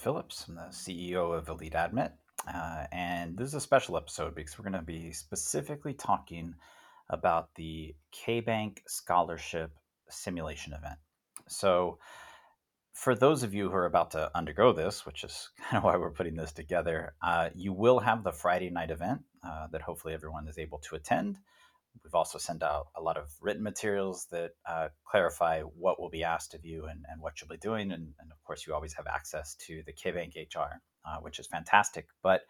Phillips. I'm the CEO of Elite Admit. Uh, and this is a special episode because we're going to be specifically talking about the KBank Scholarship Simulation event. So, for those of you who are about to undergo this, which is kind of why we're putting this together, uh, you will have the Friday night event uh, that hopefully everyone is able to attend. We've also sent out a lot of written materials that uh, clarify what will be asked of you and, and what you'll be doing. And, and, of course, you always have access to the KBank HR, uh, which is fantastic. But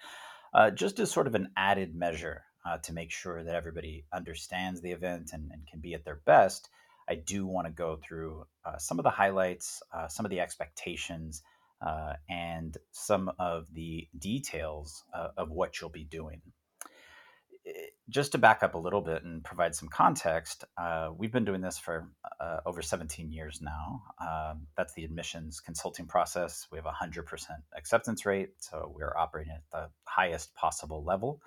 uh, just as sort of an added measure uh, to make sure that everybody understands the event and, and, can be at their best, I do want to go through uh, some of the highlights, uh, some of the expectations, and some of the details of what you'll be doing. Just to back up a little bit and provide some context, uh, we've been doing this for uh, over 17 years now. Um, that's the admissions consulting process. We have a 100% acceptance rate, so we're operating at the highest possible level.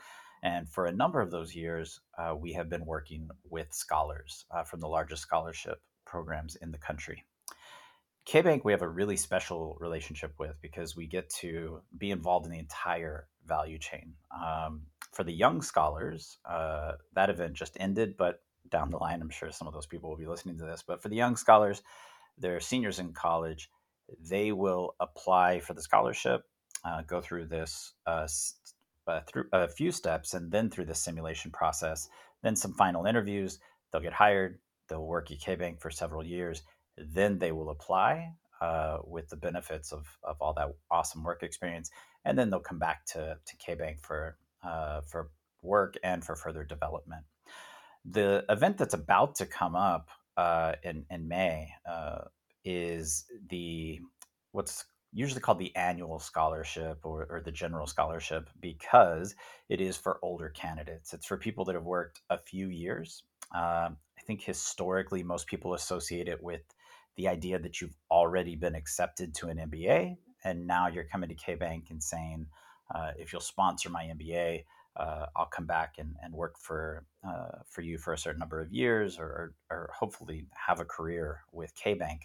And for a number of those years, uh, we have been working with scholars uh, from the largest scholarship programs in the country. KBank, we have a really special relationship with because we get to be involved in the entire value chain. Um, for the young scholars, uh, that event just ended, but down the line, I'm sure some of those people will be listening to this. But for the young scholars, they're seniors in college. They will apply for the scholarship, uh, go through this uh, uh, through a few steps, and then through the simulation process. Then some final interviews. They'll get hired. They'll work at KBank for several years. Then they will apply uh, with the benefits of, of all that awesome work experience, and then they'll come back to to KBank for uh, for work and for further development. The event that's about to come up uh, in, in May uh, is the what's usually called the annual scholarship or, or, the general scholarship because it is for older candidates. It's for people that have worked a few years. Um, I think historically, most people associate it with the idea that you've already been accepted to an MBA and now you're coming to KBank and saying, uh, if you'll sponsor my MBA, uh, I'll come back and, and work for uh, for you for a certain number of years, or, or hopefully have a career with KBank.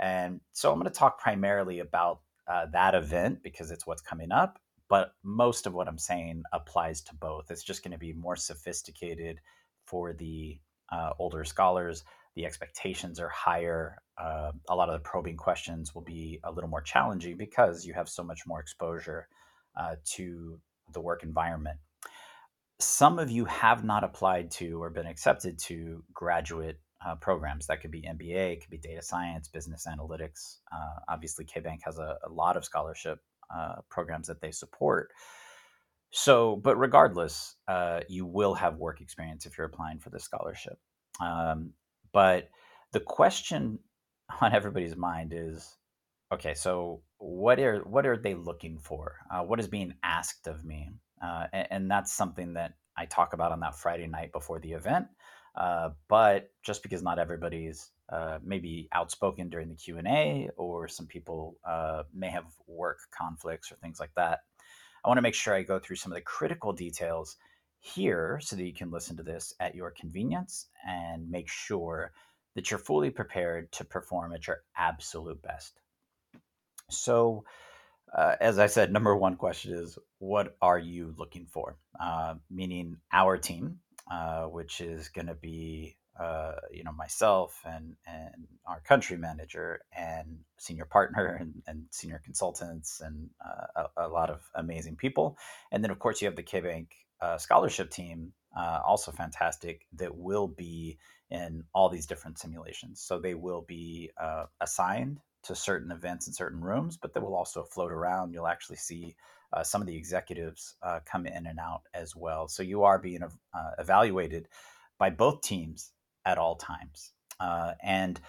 And so I'm going to talk primarily about uh, that event because it's what's coming up. But most of what I'm saying applies to both. It's just going to be more sophisticated for the uh, older scholars. The expectations are higher. Uh, a lot of the probing questions will be a little more challenging because you have so much more exposure uh, to the work environment. Some of you have not applied to or been accepted to graduate uh, programs. That could be MBA, it could be data science, business analytics. Uh, obviously, KBank has a, a lot of scholarship uh, programs that they support. So, but regardless, uh, you will have work experience if you're applying for the scholarship. Um, but the question on everybody's mind is okay, so what are what are they looking for? Uh, what is being asked of me? Uh, and, and, that's something that I talk about on that Friday night before the event. Uh, but just because not everybody's uh, maybe outspoken during the Q and A, or some people uh, may have work conflicts or things like that, I want to make sure I go through some of the critical details here so that you can listen to this at your convenience and make sure that you're fully prepared to perform at your absolute best. So, uh, as I said, number one question is what are you looking for? Uh, meaning our team, uh, which is going to be uh, you know myself and and our country manager and senior partner and, and senior consultants and uh, a, a, lot of amazing people, and then of course you have the KBank uh, scholarship team, also fantastic that will be in all these different simulations. So they will be assigned to certain events in certain rooms, but they will also float around. You'll actually see uh, some of the executives uh, come in and out as well. So you are being uh, evaluated by both teams at all times. Uh, and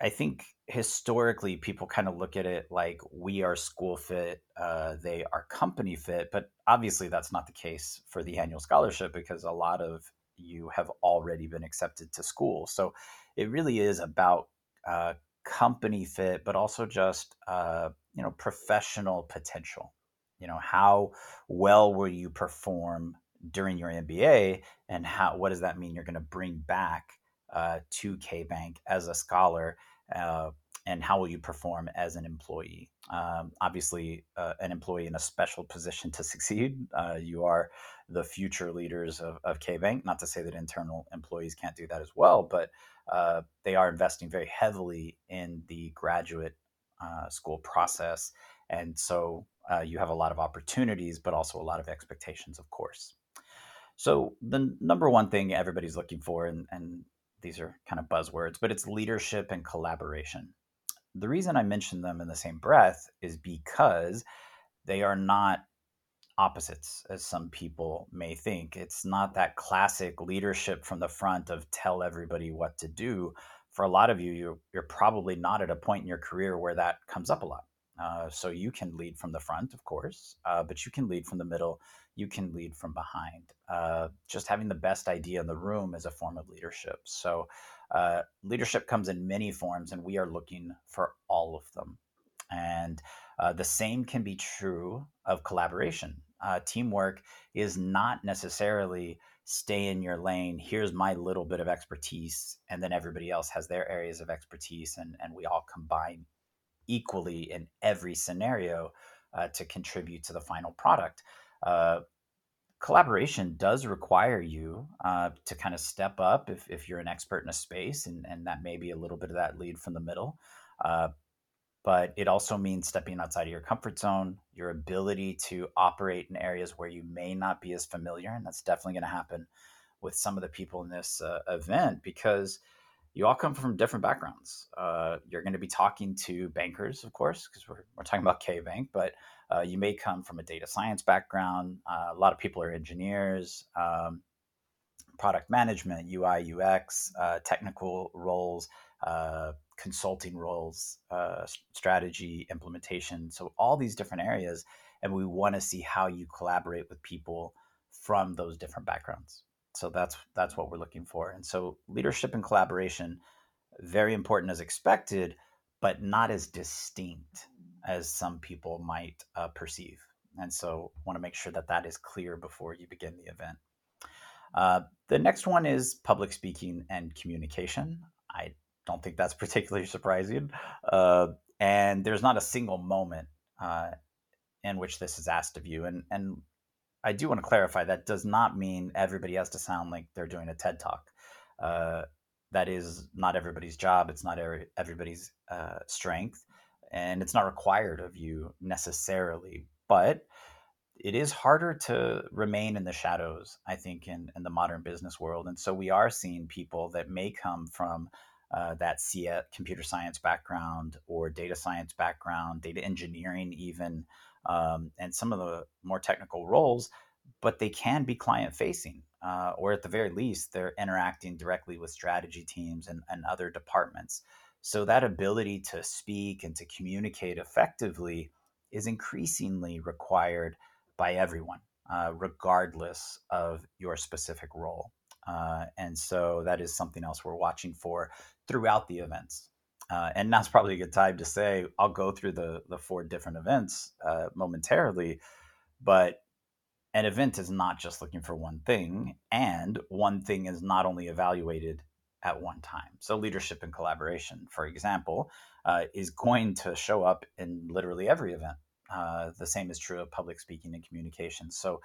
I think historically people kind of look at it like we are school fit, uh, they are company fit, but obviously that's not the case for the annual scholarship because a lot of you have already been accepted to school. So it really is about uh, company fit, but also just uh, you know professional potential. You know how well will you perform during your MBA, and how what does that mean you're going to bring back uh, to KBank as a scholar Uh, and how will you perform as an employee? Um, obviously, uh, an employee in a special position to succeed. Uh, you are the future leaders of, of KBank. Not to say that internal employees can't do that as well, but uh, they are investing very heavily in the graduate uh, school process. And so uh, you have a lot of opportunities, but also a lot of expectations, of course. So the number one thing everybody's looking for, and, and these are kind of buzzwords, but it's leadership and collaboration. The reason I mention them in the same breath is because they are not opposites, as some people may think. It's not that classic leadership from the front of tell everybody what to do. For a lot of you, you're, you're probably not at a point in your career where that comes up a lot. Uh, so you can lead from the front, of course, uh, but you can lead from the middle. You can lead from behind. Uh, just having the best idea in the room is a form of leadership. So uh, leadership comes in many forms, and we are looking for all of them. And uh, the same can be true of collaboration. Uh, teamwork is not necessarily stay in your lane. Here's my little bit of expertise, and then everybody else has their areas of expertise, and, and we all combine equally in every scenario uh, to contribute to the final product. Uh, collaboration does require you uh, to kind of step up if, if you're an expert in a space, and, and that may be a little bit of that lead from the middle. Uh, but it also means stepping outside of your comfort zone, your ability to operate in areas where you may not be as familiar. And that's definitely going to happen with some of the people in this uh, event because you all come from different backgrounds. Uh, you're going to be talking to bankers, of course, because we're, we're talking about KBank, but uh, you may come from a data science background. Uh, a lot of people are engineers, um, product management, UI, UX, uh, technical roles, uh, consulting roles, uh, strategy, implementation. So, all these different areas. And we want to see how you collaborate with people from those different backgrounds. So that's that's what we're looking for. And so leadership and collaboration very important as expected, but not as distinct as some people might uh, perceive. And so want to make sure that that is clear before you begin the event. Uh, the next one is public speaking and communication. I don't think that's particularly surprising. Uh, and there's not a single moment uh, in which this is asked of you. And, and I do want to clarify that does not mean everybody has to sound like they're doing a TED talk. Uh, that is not everybody's job. It's not everybody's uh, strength, and it's not required of you necessarily. But it is harder to remain in the shadows, I think, in, in the modern business world. And so we are seeing people that may come from uh, that computer science background or data science background, data engineering, even, um, and some of the more technical roles, but they can be client facing, uh, or at the very least, they're interacting directly with strategy teams and, and other departments. So that ability to speak and to communicate effectively is increasingly required by everyone, uh, regardless of your specific role. Uh, and so that is something else we're watching for throughout the events. Uh, and now's probably a good time to say I'll go through the the four different events uh, momentarily, but an event is not just looking for one thing, and one thing is not only evaluated at one time. So, leadership and collaboration, for example, uh, is going to show up in literally every event. Uh, the same is true of public speaking and communication. So,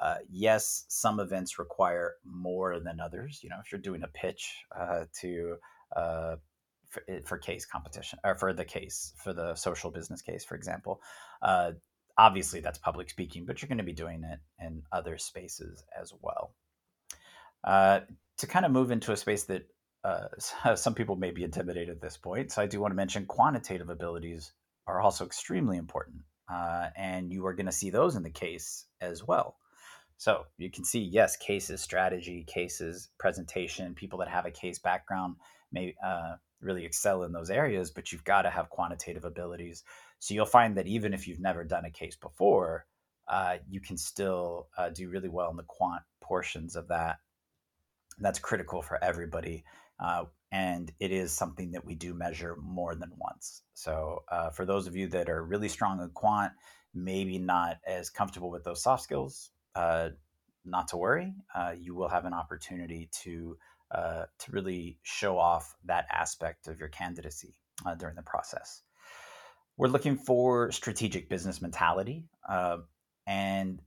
uh, yes, some events require more than others. You know, if you're doing a pitch uh, to uh, for, eh, for, case competition or for the case for the social business case, for example. Uh, obviously, that's public speaking, but you're going to be doing it in other spaces as well. Uh, to kind of move into a space that uh, some people may be intimidated at this point, so I do want to mention quantitative abilities are also extremely important, uh, and you are going to see those in the case as well. So you can see, yes, cases, strategy, cases, presentation, people that have a case background may uh, really excel in those areas, but you've got to have quantitative abilities. So you'll find that even if you've never done a case before, uh, you can still uh, do really well in the quant portions of that. That's critical for everybody. Uh, and it is something that we do measure more than once. So, uh, for those of you that are really strong in quant, maybe not as comfortable with those soft skills, uh, not to worry. Uh, you will have an opportunity to uh, to really show off that aspect of your candidacy. uh, during the process. We're looking for strategic business mentality, uh, and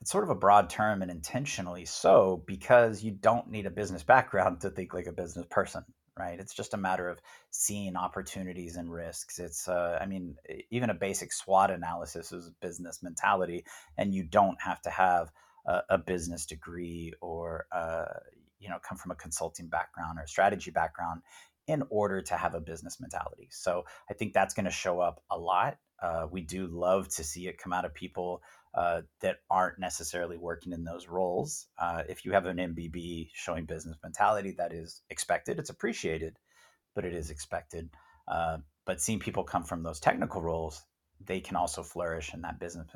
it's sort of a broad term and intentionally so because you don't need a business background to think like a business person right it's just a matter of seeing opportunities and risks it's uh, i mean even a basic swot analysis is business mentality and you don't have to have a, a business degree or uh, you know come from a consulting background or strategy background in order to have a business mentality so i think that's going to show up a lot uh, we do love to see it come out of people uh, that aren't necessarily working in those roles. Uh, if you have an MBB showing business mentality, that is expected. It's appreciated, but it is expected. Uh, but seeing people come from those technical roles, they can also flourish in that business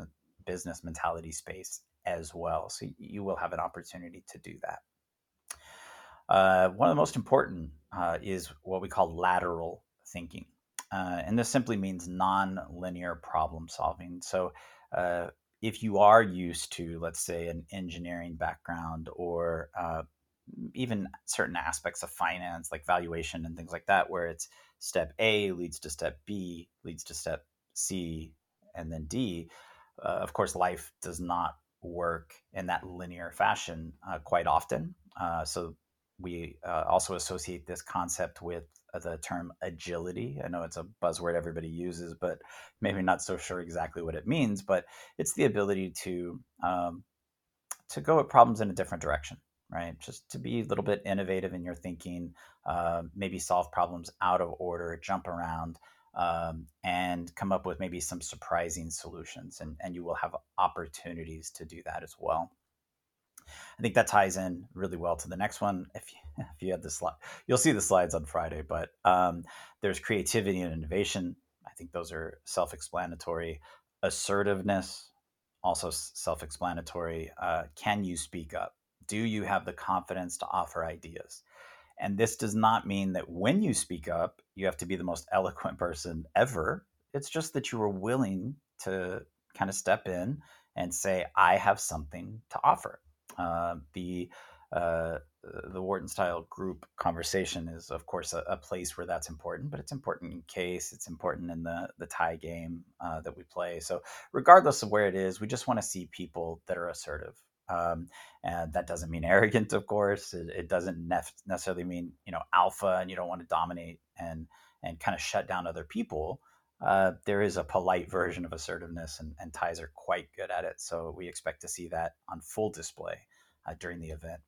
business mentality space as well. So you will have an opportunity to do that. Uh, one of the most important uh, is what we call lateral thinking. Uh, and this simply means non-linear problem solving. So uh, if you are used to, let's say, an engineering background or uh, even certain aspects of finance, like valuation and things like that, where it's step A leads to step B, leads to step C, and then D. Uh, of course, life does not work in that linear fashion uh, quite often. Uh, so we uh, also associate this concept with the term agility. I know it's a buzzword everybody uses, but maybe not so sure exactly what it means. But it's the ability to um, to go at problems in a different direction, right? Just to be a little bit innovative in your thinking, uh, maybe solve problems out of order, jump around, um, and come up with maybe some surprising solutions. And, and you will have opportunities to do that as well. I think that ties in really well to the next one. If you, if you had the slide, you'll see the slides on Friday. But um, there's creativity and innovation. I think those are self-explanatory. Assertiveness, also self-explanatory. Uh, can you speak up? Do you have the confidence to offer ideas? And this does not mean that when you speak up, you have to be the most eloquent person ever. It's just that you are willing to kind of step in and say, I have something to offer. Uh, the uh, the Wharton style group conversation is, of course, a, a, place where that's important, but it's important in case, it's important in the, the Thai game uh, that we play. So, regardless of where it is, we just want to see people that are assertive. Um, and that doesn't mean arrogant, of course. It, it doesn't nef- necessarily mean, you know, alpha and you don't want to dominate and, and kind of shut down other people. Uh, there is a polite version of assertiveness, and, and, Thais are quite good at it. So we expect to see that on full display uh, during the event.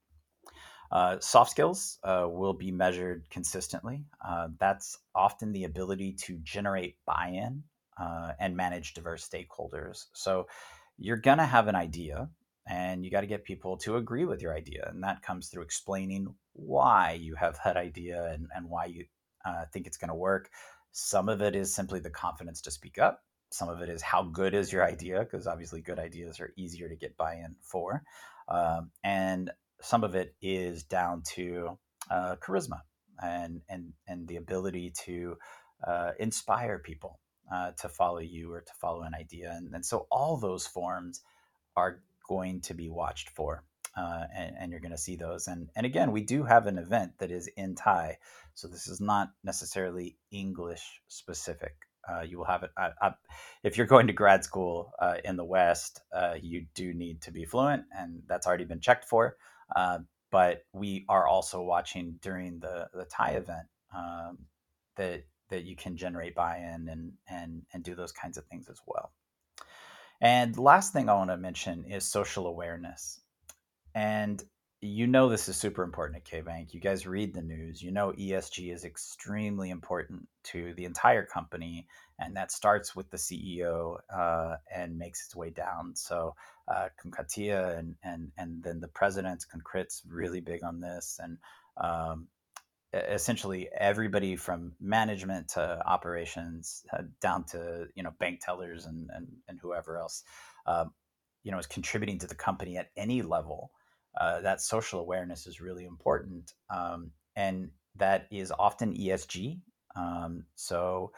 Uh, soft skills uh, will be measured consistently. Uh, that's often the ability to generate buy in uh, and manage diverse stakeholders. So you're going to have an idea, and you got to get people to agree with your idea. And that comes through explaining why you have that idea and, and why you think it's going to work some of it is simply the confidence to speak up. Some of it is how good is your idea, because obviously good ideas are easier to get buy in for. Um, and some of it is down to uh, charisma and, and, and the ability to uh, inspire people uh, to follow you or to follow an idea. And, and so all those forms are going to be watched for. Uh, and, and, you're going to see those. And, and again, we do have an event that is in Thai. So this is not necessarily English specific. Uh, you will have it. I, I, if you're going to grad school uh, in the West, uh, you do need to be fluent, and that's already been checked for. Uh, but we are also watching during the the Thai event um, that that you can generate buy-in and and and do those kinds of things as well. And the last thing I want to mention is social awareness. And you know this is super important at KBank. You guys read the news. You know ESG is extremely important to the entire company, and that starts with the CEO uh, and makes its way down. So uh, and and and then the president Konkrit's really big on this, and um, essentially everybody from management to operations uh, down to you know bank tellers and and, and whoever else, um, you know, is contributing to the company at any level uh, that social awareness is really important. Um, and that is often ESG. Um, so,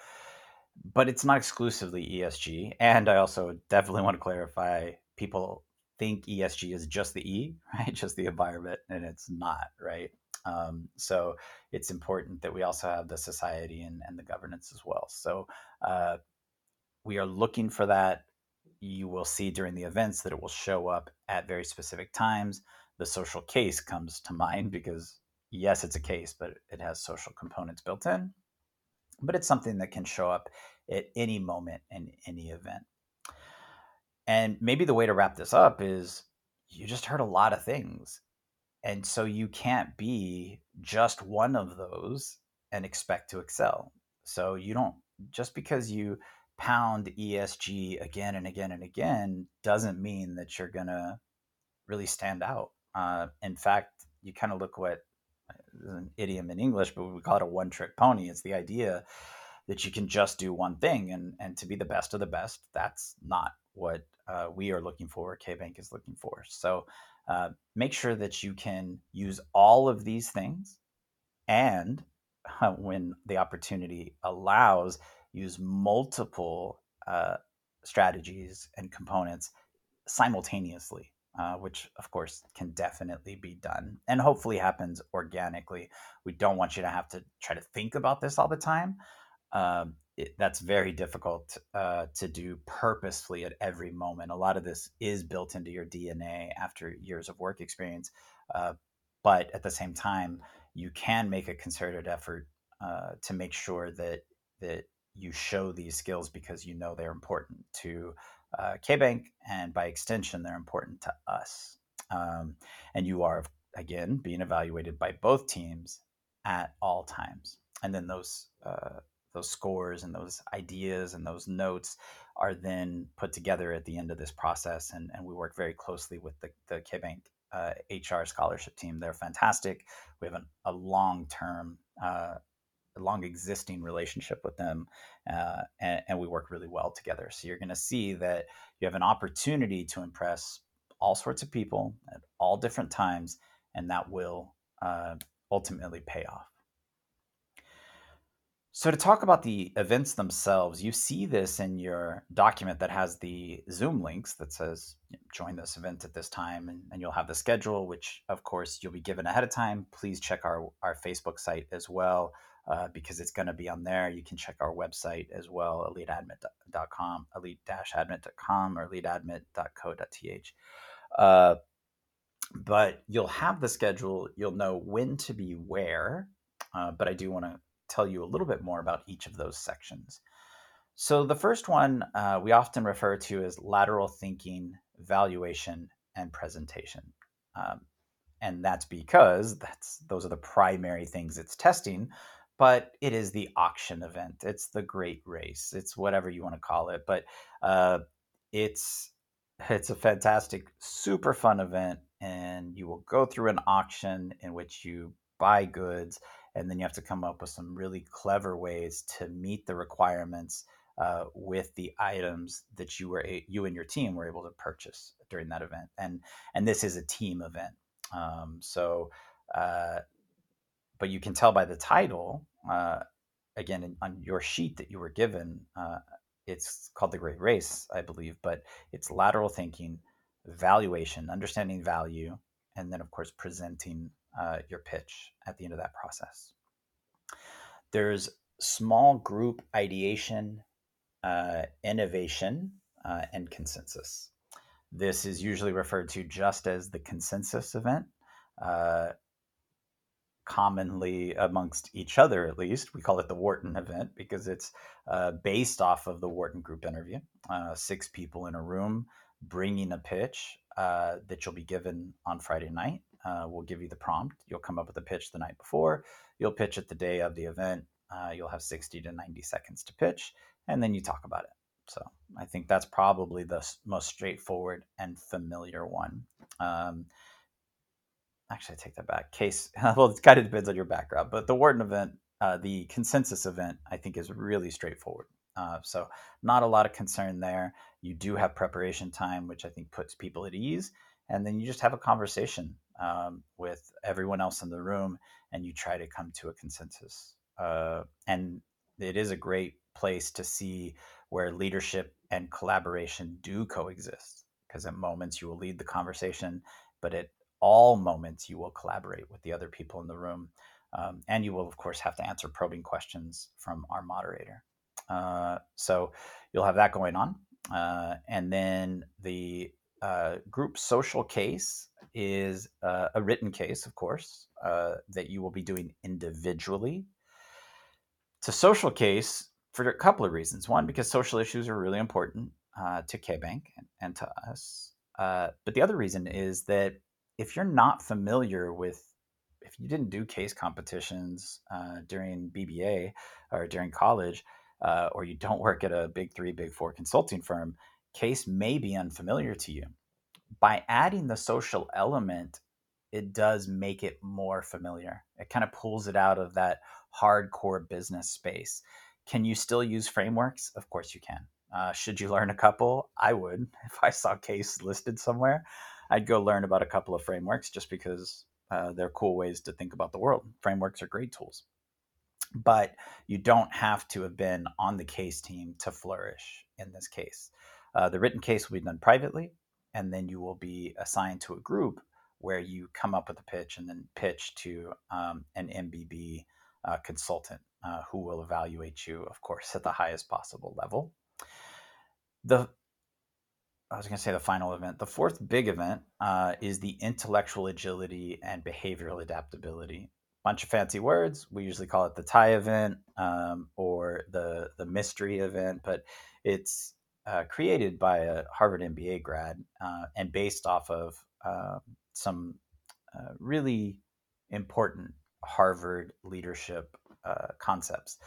but it's not exclusively ESG. And I also definitely want to clarify people think ESG is just the E, right? Just the environment, and it's not, right? Um, so it's important that we also have the society and, and the governance as well. So uh, we are looking for that. You will see during the events that it will show up at very specific times. The social case comes to mind because, yes, it's a case, but it has social components built in. But it's something that can show up at any moment in any event. And maybe the way to wrap this up is you just heard a lot of things and so you can't be just one of those and expect to excel. So you don't, just because you pound ESG again and again and again doesn't mean that you're to really stand out. Uh, in fact, you kind of look what an idiom in English, but we call it a one trick pony. It's the idea that you can just do one thing and, and to be the best of the best. That's not what uh, we are looking for, KBank is looking for. So uh, make sure that you can use all of these things and uh, when the opportunity allows use multiple uh, strategies and components simultaneously uh, which of course can definitely be done and hopefully happens organically. We don't want you to have to try to think about this all the time um, it, that's very difficult uh, to do purposefully at every moment. A lot of this is built into your DNA after years of work experience, uh, but at the same time, you can make a concerted effort uh, to make sure that that you show these skills because you know they're important to uh, KBank, and by extension, they're important to us. Um, and you are again being evaluated by both teams at all times, and then those uh, those scores and those ideas and those notes are then put together at the end of this process. And, and we work very closely with the, the KBank uh, HR scholarship team. They're fantastic. We have an, a long term, uh, long existing relationship with them, uh, and, and, we work really well together. So you're going to see that you have an opportunity to impress all sorts of people at all different times, and that will uh, ultimately pay off. So, to talk about the events themselves, you see this in your document that has the Zoom links that says join this event at this time, and, and, you'll have the schedule, which of course you'll be given ahead of time. Please check our, our Facebook site as well, uh, because it's going to be on there. You can check our website as well, eliteadmit.com, elite-admit.com, or eliteadmit.co.th. Uh, but you'll have the schedule, you'll know when to be where. Uh, but I do want to tell you a little bit more about each of those sections. So, the first one uh, we often refer to as lateral thinking, valuation, and presentation. Um, and that's because that's those are the primary things it's testing but it is the auction event it's the great race it's whatever you want to call it but uh, it's it's a fantastic super fun event and you will go through an auction in which you buy goods and then you have to come up with some really clever ways to meet the requirements uh, with the items that you were you and your team were able to purchase during that event and and this is a team event. Um, so uh, but you can tell by the title uh, again on your sheet that you were given uh, it's called the great race i believe but it's lateral thinking valuation understanding value and then of course presenting uh, your pitch at the end of that process. There's small group ideation, uh, innovation, uh, and consensus. This is usually referred to just as the consensus event. Uh, commonly amongst each other, at least, we call it the Wharton event because it's uh, based off of the Wharton group interview. Uh, six people in a room bringing a pitch that you'll be given on Friday night uh, we'll give you the prompt. You'll come up with a pitch the night before. You'll pitch it the day of the event. Uh, you'll have 60 to 90 seconds to pitch, and then you talk about it. So I think that's probably the most straightforward and familiar one. Um, actually, I take that back. Case, well, it kind of depends on your background, but the Wharton event, uh, the consensus event, I think is really straightforward. Uh, so not a lot of concern there. You do have preparation time, which I think puts people at ease, and then you just have a conversation um, with everyone else in the room and you try to come to a consensus. Uh, and it is a great place to see where leadership and collaboration do coexist because at moments you will lead the conversation, but at all moments, you will collaborate with the other people in the room. Um, and you will, of course, have to answer probing questions from our moderator. Uh, so you'll have that going on. Uh, and then the uh, group social case is uh, a written case, of course, uh, that you will be doing individually. It's a social case for a couple of reasons. One, because social issues are really important uh, to KBank and, and to us. Uh, but the other reason is that if you're not familiar with, if you didn't do case competitions uh, during BBA or during college, or you don't work at a big three, big four consulting firm, case may be unfamiliar to you. By adding the social element, it does make it more familiar. It kind of pulls it out of that hardcore business space. Can you still use frameworks? Of course you can. Uh, should you learn a couple? I would. If I saw case listed somewhere, I'd go learn about a couple of frameworks just because uh, they're cool ways to think about the world. Frameworks are great tools but you don't have to have been on the case team to flourish in this case. Uh, the written case will be done privately, and then you will be assigned to a group where you come up with a pitch and then pitch to um, an MBB uh, consultant uh, who will evaluate you, of course, at the highest possible level. The I was going to say the final event. The fourth big event uh, is the intellectual agility and behavioral adaptability bunch of fancy words. We usually call it the Thai event um, or the the mystery event, but it's uh, created by a Harvard MBA grad uh, and based off of uh, some really important Harvard leadership uh, concepts.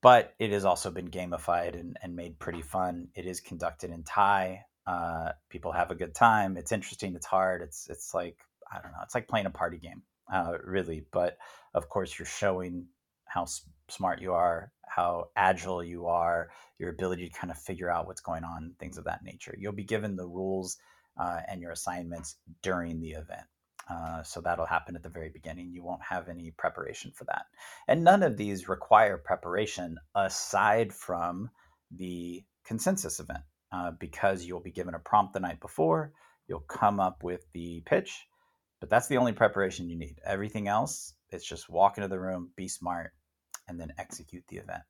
But it has also been gamified and, and, made pretty fun. It is conducted in Thai. Uh, people have a good time. It's interesting. It's hard. It's it's like I don't know. It's like playing a party game uh, really. But of course, you're showing how s- smart you are, how agile you are, your ability to kind of figure out what's going on, things of that nature. You'll be given the rules uh, and your assignments during the event. Uh, so that'll happen at the very beginning. You won't have any preparation for that. And none of these require preparation aside from the consensus event uh, because you'll be given a prompt the night before. You'll come up with the pitch but that's the only preparation you need. Everything else, it's just walk into the room, be smart, and then execute the event.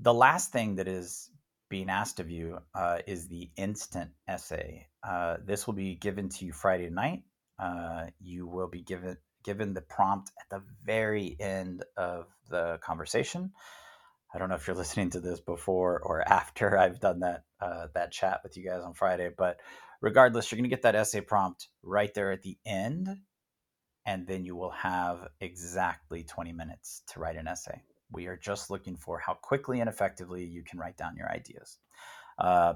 The last thing that is being asked of you uh, is the instant essay. Uh, this will be given to you Friday night. Uh, you will be given given the prompt at the very end of the conversation. I don't know if you're listening to this before or after I've done that uh, that chat with you guys on Friday, but regardless, you're going to get that essay prompt right there at the end, and then you will have exactly 20 minutes to write an essay. We are just looking for how quickly and effectively you can write down your ideas. Uh,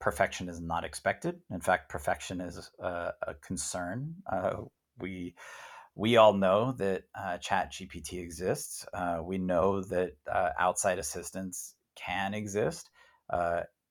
perfection is not expected. In fact, perfection is a, a concern. Uh, we we all know that uh, ChatGPT exists. Uh, we know that uh, outside assistance can exist.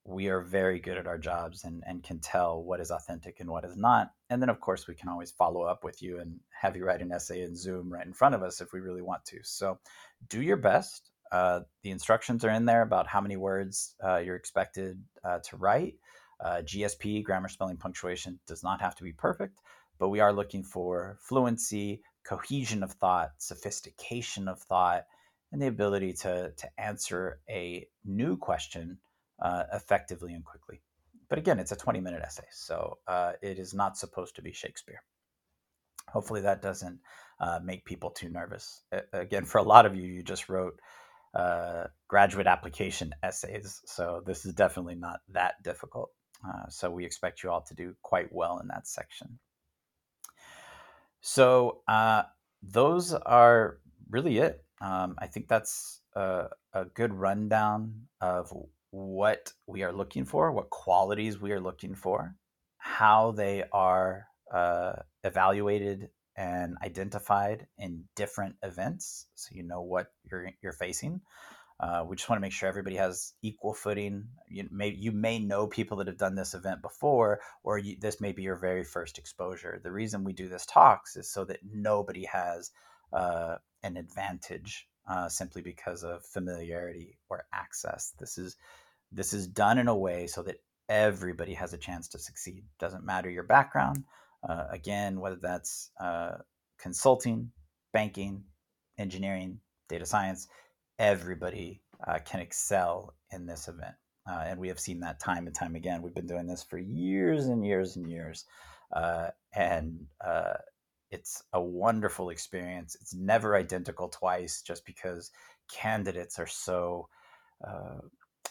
We are very good at our jobs and, and can tell what is authentic and what is not. And then, of course, we can always follow up with you and have you write an essay in Zoom right in front of us if we really want to. So do your best. Uh, the instructions are in there about how many words uh, you're expected uh, to write. Uh, GSP, grammar, spelling, punctuation, does not have to be perfect, but we are looking for fluency, cohesion of thought, sophistication of thought, and the ability to, to answer a new question uh, effectively and quickly. But again, it's a 20 minute essay, so uh, it is not supposed to be Shakespeare. Hopefully, that doesn't uh, make people too nervous. again, for a lot of you, you just wrote uh, graduate application essays, so this is definitely not that difficult. Uh, so we expect you all to do quite well in that section. So uh, those are really it. Um, I think that's a, a, good rundown of what we are looking for, what qualities we are looking for, how they are uh, evaluated and identified in different events, so you know what you're you're facing. Uh, we just want to make sure everybody has equal footing. You may you may know people that have done this event before, or you, this may be your very first exposure. The reason we do this talks is so that nobody has uh, an advantage uh, simply because of familiarity or access. This is this is done in a way so that everybody has a chance to succeed. Doesn't matter your background, Uh, again, whether that's uh, consulting, banking, engineering, data science, everybody uh, can excel in this event. Uh, and we have seen that time and time again. We've been doing this for years and years and years. Uh, and uh, it's a wonderful experience. It's never identical twice just because candidates are so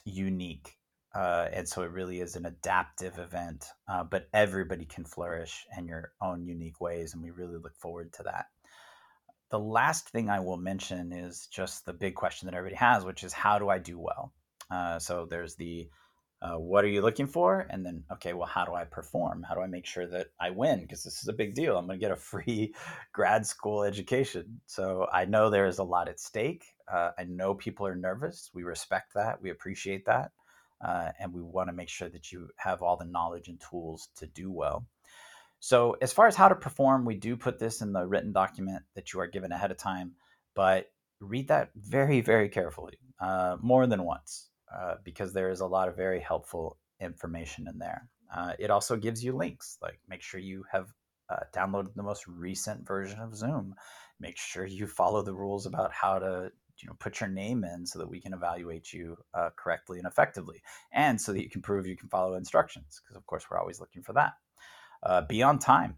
unique. Uh, and so it really is an adaptive event, uh, but everybody can flourish in your own unique ways. And we really look forward to that. The last thing I will mention is just the big question that everybody has, which is how do I do well? Uh, so there's the uh, what are you looking for? And then, okay, well, how do I perform? How do I make sure that I win? Because this is a big deal. I'm going to get a free grad school education. So I know there is a lot at stake. Uh, I know people are nervous. We respect that. We appreciate that. Uh, and we want to make sure that you have all the knowledge and tools to do well. So, as far as how to perform, we do put this in the written document that you are given ahead of time, but read that very, very carefully, uh, more than once. Uh, because there is a lot of very helpful information in there. Uh, it also gives you links, like make sure you have uh, downloaded the most recent version of Zoom. Make sure you follow the rules about how to you know put your name in so that we can evaluate you uh, correctly and effectively, and so that you can prove you can follow instructions. Because of course we're always looking for that. Uh, be on time.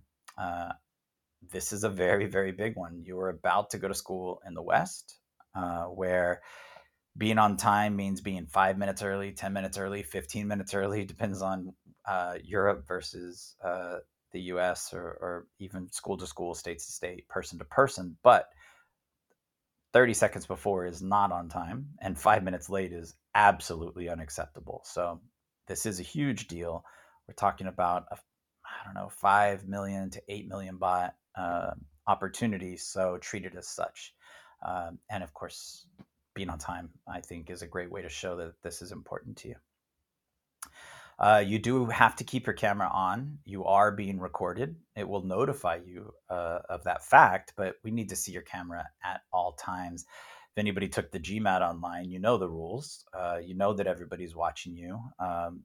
this is a very very big one. You are about to go to school in the West, where being on time means being five minutes early, 10 minutes early, 15 minutes early, depends on uh, Europe versus uh, the US or, or even school to school, state to state, person to person. But 30 seconds before is not on time, and five minutes late is absolutely unacceptable. So, this is a huge deal. We're talking about, I I don't know, 5 million to 8 million baht uh, opportunities. So, treat it as such. Um, and of course, being on time, I think, is a great way to show that this is important to you. Uh, you do have to keep your camera on. You are being recorded. It will notify you uh, of that fact, but we need to see your camera at all times. If anybody took the GMAT online, you know the rules. Uh, you know that everybody's watching you. Um,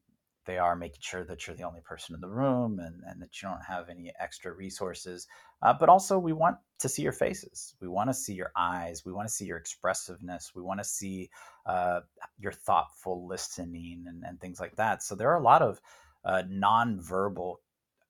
they are making sure that you're the only person in the room and, and that you don't have any extra resources. Uh, but also, we want to see your faces. We want to see your eyes. We want to see your expressiveness. We want to see uh, your thoughtful listening and, and, things like that. So, there are a lot of uh, nonverbal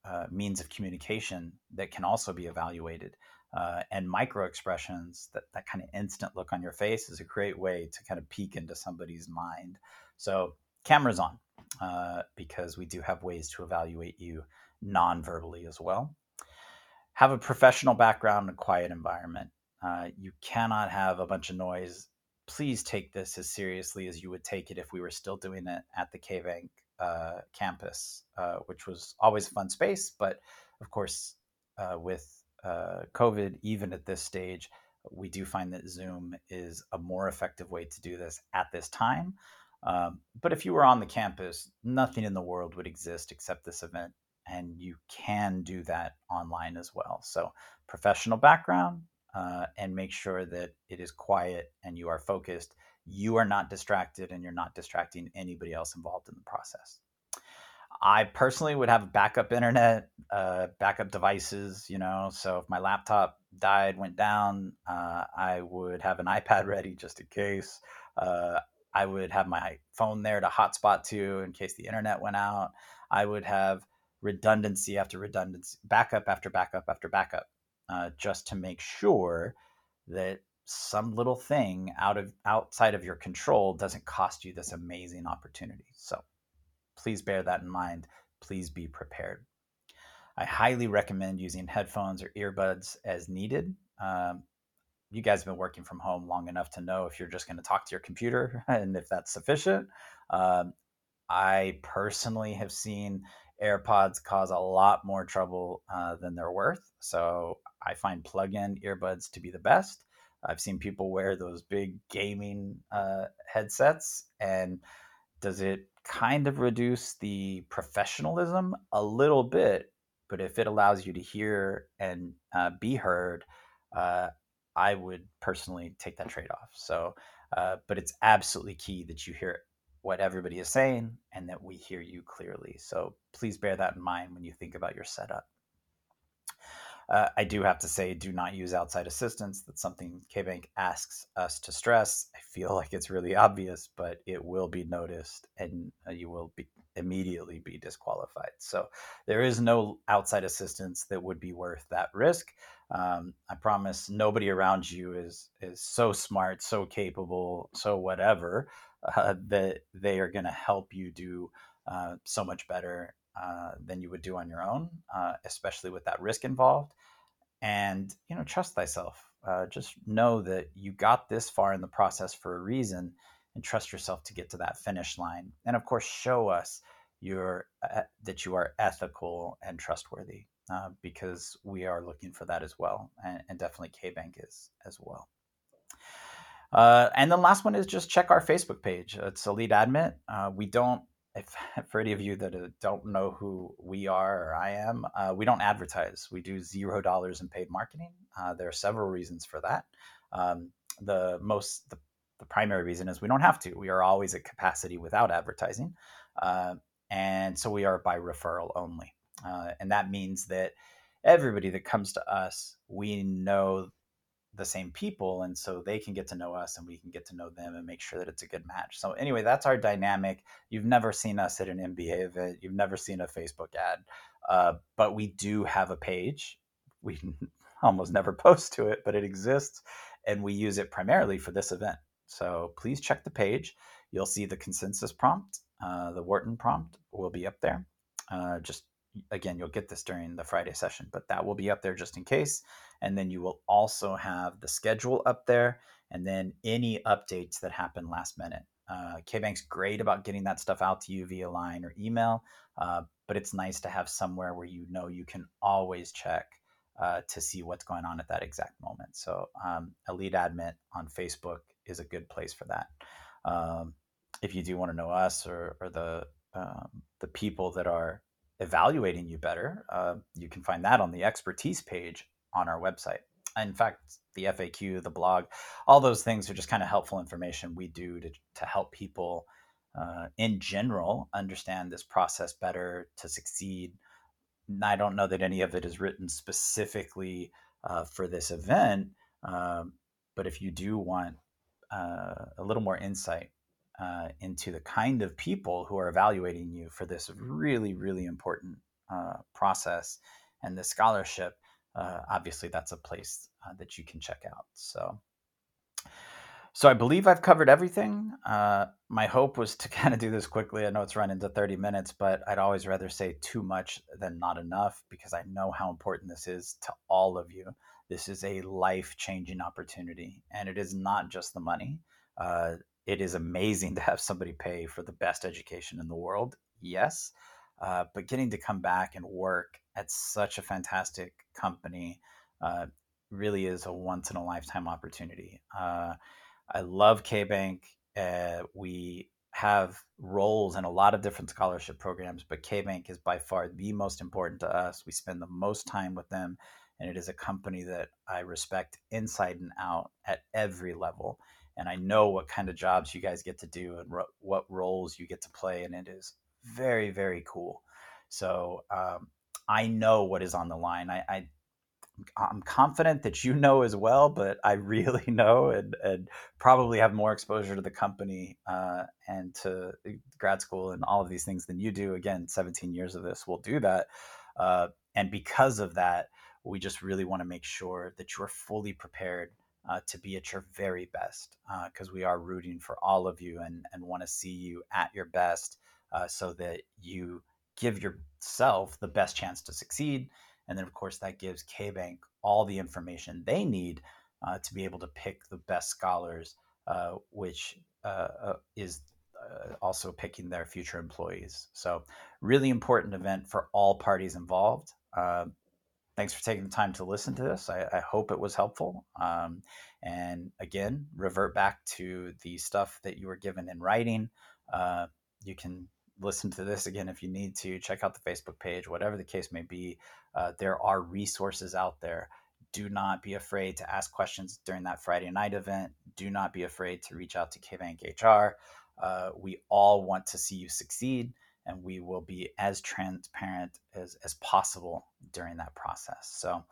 uh, means of communication that can also be evaluated. Uh, and micro expressions, that, that kind of instant look on your face, is a great way to kind of peek into somebody's mind. So, cameras on uh, because we do have ways to evaluate you non-verbally as well. Have a professional background and a quiet environment. Uh, you cannot have a bunch of noise. Please take this as seriously as you would take it if we were still doing it at the KBank uh, campus, uh, which was always a fun space. But of course, uh, with uh, COVID, even at this stage, we do find that Zoom is a more effective way to do this at this time. Um, but if you were on the campus, nothing in the world would exist except this event. And you can do that online as well. So, professional background uh, and make sure that it is quiet and you are focused. You are not distracted and you're not distracting anybody else involved in the process. I personally would have backup internet, uh, backup devices, you know. So if my laptop died, went down, uh, I would have an iPad ready just in case. Uh, I would have my phone there to hotspot to in case the internet went out. I would have redundancy after redundancy, backup after backup after backup, uh, just to make sure that some little thing out of outside of your control doesn't cost you this amazing opportunity. So please bear that in mind. Please be prepared. I highly recommend using headphones or earbuds as needed. Um, you guys have been working from home long enough to know if you're just going to talk to your computer and if that's sufficient. Um, I personally have seen AirPods cause a lot more trouble uh, than they're worth. So I find plug in earbuds to be the best. I've seen people wear those big gaming uh, headsets, and does it kind of reduce the professionalism a little bit? But if it allows you to hear and uh, be heard, uh, I would personally take that trade off. So, uh, but it's absolutely key that you hear what everybody is saying and that we hear you clearly. So please bear that in mind when you think about your setup. Uh, I do have to say, do not use outside assistance. That's something KBank asks us to stress. I feel like it's really obvious, but it will be noticed and uh, you will be immediately be disqualified. So there is no outside assistance that would be worth that risk. Um, I promise nobody around you is is so smart, so capable, so whatever uh, that they are going to help you do uh, so much better uh, than you would do on your own, uh, especially with that risk involved. And you know, trust thyself. Uh, just know that you got this far in the process for a reason, and trust yourself to get to that finish line. And of course, show us your uh, that you are ethical and trustworthy, because we are looking for that as well, and, and definitely KBank is as well. Uh, and the last one is just check our Facebook page. It's Elite Admit. Uh, we don't if for any of you that uh, don't know who we are or I am, uh, we don't advertise. We do zero dollars in paid marketing. Uh, there are several reasons for that. Um, the most, the, the, primary reason is we don't have to. We are always at capacity without advertising, uh, and so we are by referral only. Uh, and that means that everybody that comes to us, we know the same people and so they can get to know us and we can get to know them and make sure that it's a good match. So anyway that's our dynamic. You've never seen us at an mba event. You've never seen a facebook ad. Uh, but we do have a page. We almost never post to it but it exists and we use it primarily for this event. So please check the page. You'll see the consensus prompt. Uh, the wharton prompt will be up there. Uh, just again, you'll get this during the Friday session, but that will be up there just in case. And then you will also have the schedule up there and then any updates that happen last minute. Uh, KBank's great about getting that stuff out to you via line or email, uh, but it's nice to have somewhere where you know you can always check uh, to see what's going on at that exact moment. So, um, Elite Admit on Facebook is a good place for that. Um, if you do want to know us or, or the um, the people that are evaluating you better, uh, you can find that on the expertise page on our website. In fact, the FAQ, the blog, all those things are just kind of helpful information we do to, to help people uh, in general understand this process better to succeed. I don't know that any of it is written specifically uh, for this event, um, but if you do want uh, a little more insight uh, into the kind of people who are evaluating you for this really, really important uh, process and the scholarship, uh, obviously that's a place uh, that you can check out. So, so I believe I've covered everything. Uh, my hope was to kind of do this quickly. I know it's run into 30 minutes, but I'd always rather say too much than not enough because I know how important this is to all of you. This is a life changing opportunity, and it is not just the money. Uh, it is amazing to have somebody pay for the best education in the world. Yes. Uh, but getting to come back and work at such a fantastic company uh, really is a once in a lifetime opportunity. Uh, I love KBank. Uh, we have roles in a lot of different scholarship programs, but KBank is by far the most important to us. We spend the most time with them, and it is a company that I respect inside and out at every level and I know what kind of jobs you guys get to do and ro- what roles you get to play, and it is very very cool. So um, I know what is on the line. I, I I'm confident that you know as well, but I really know and, and probably have more exposure to the company uh, and to grad school and all of these things than you do. Again, 17 years of this will do that. Uh, and because of that, we just really want to make sure that you're fully prepared uh, to be at your very best because uh, we are rooting for all of you and, and want to see you at your best uh, so that you give yourself the best chance to succeed. And then, of course, that gives KBank all the information they need uh, to be able to pick the best scholars, uh, which uh, is also picking their future employees. So, really important event for all parties involved thanks for taking the time to listen to this. I, I hope it was helpful. Um, and again, revert back to the stuff that you were given in writing. Uh, you can listen to this again if you need to. Check out the Facebook page, whatever the case may be. Uh, there are resources out there. Do not be afraid to ask questions during that Friday night event. Do not be afraid to reach out to KBank HR. Uh, we all want to see you succeed and we will be as transparent as, as possible during that process. So,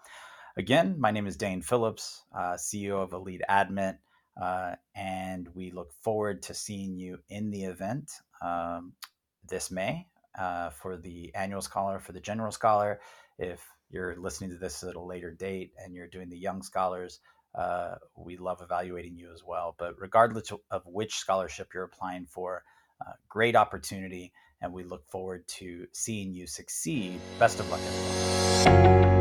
Again, my name is Dane Phillips, uh, CEO of Elite Admit, uh, and we look forward to seeing you in the event um, this May uh, for the annual scholar, for the general scholar. If you're listening to this at a later date and you're doing the young scholars, uh, we love evaluating you as well. But regardless of which scholarship you're applying for, uh, great opportunity, and we look forward to seeing you succeed. Best of luck, everyone.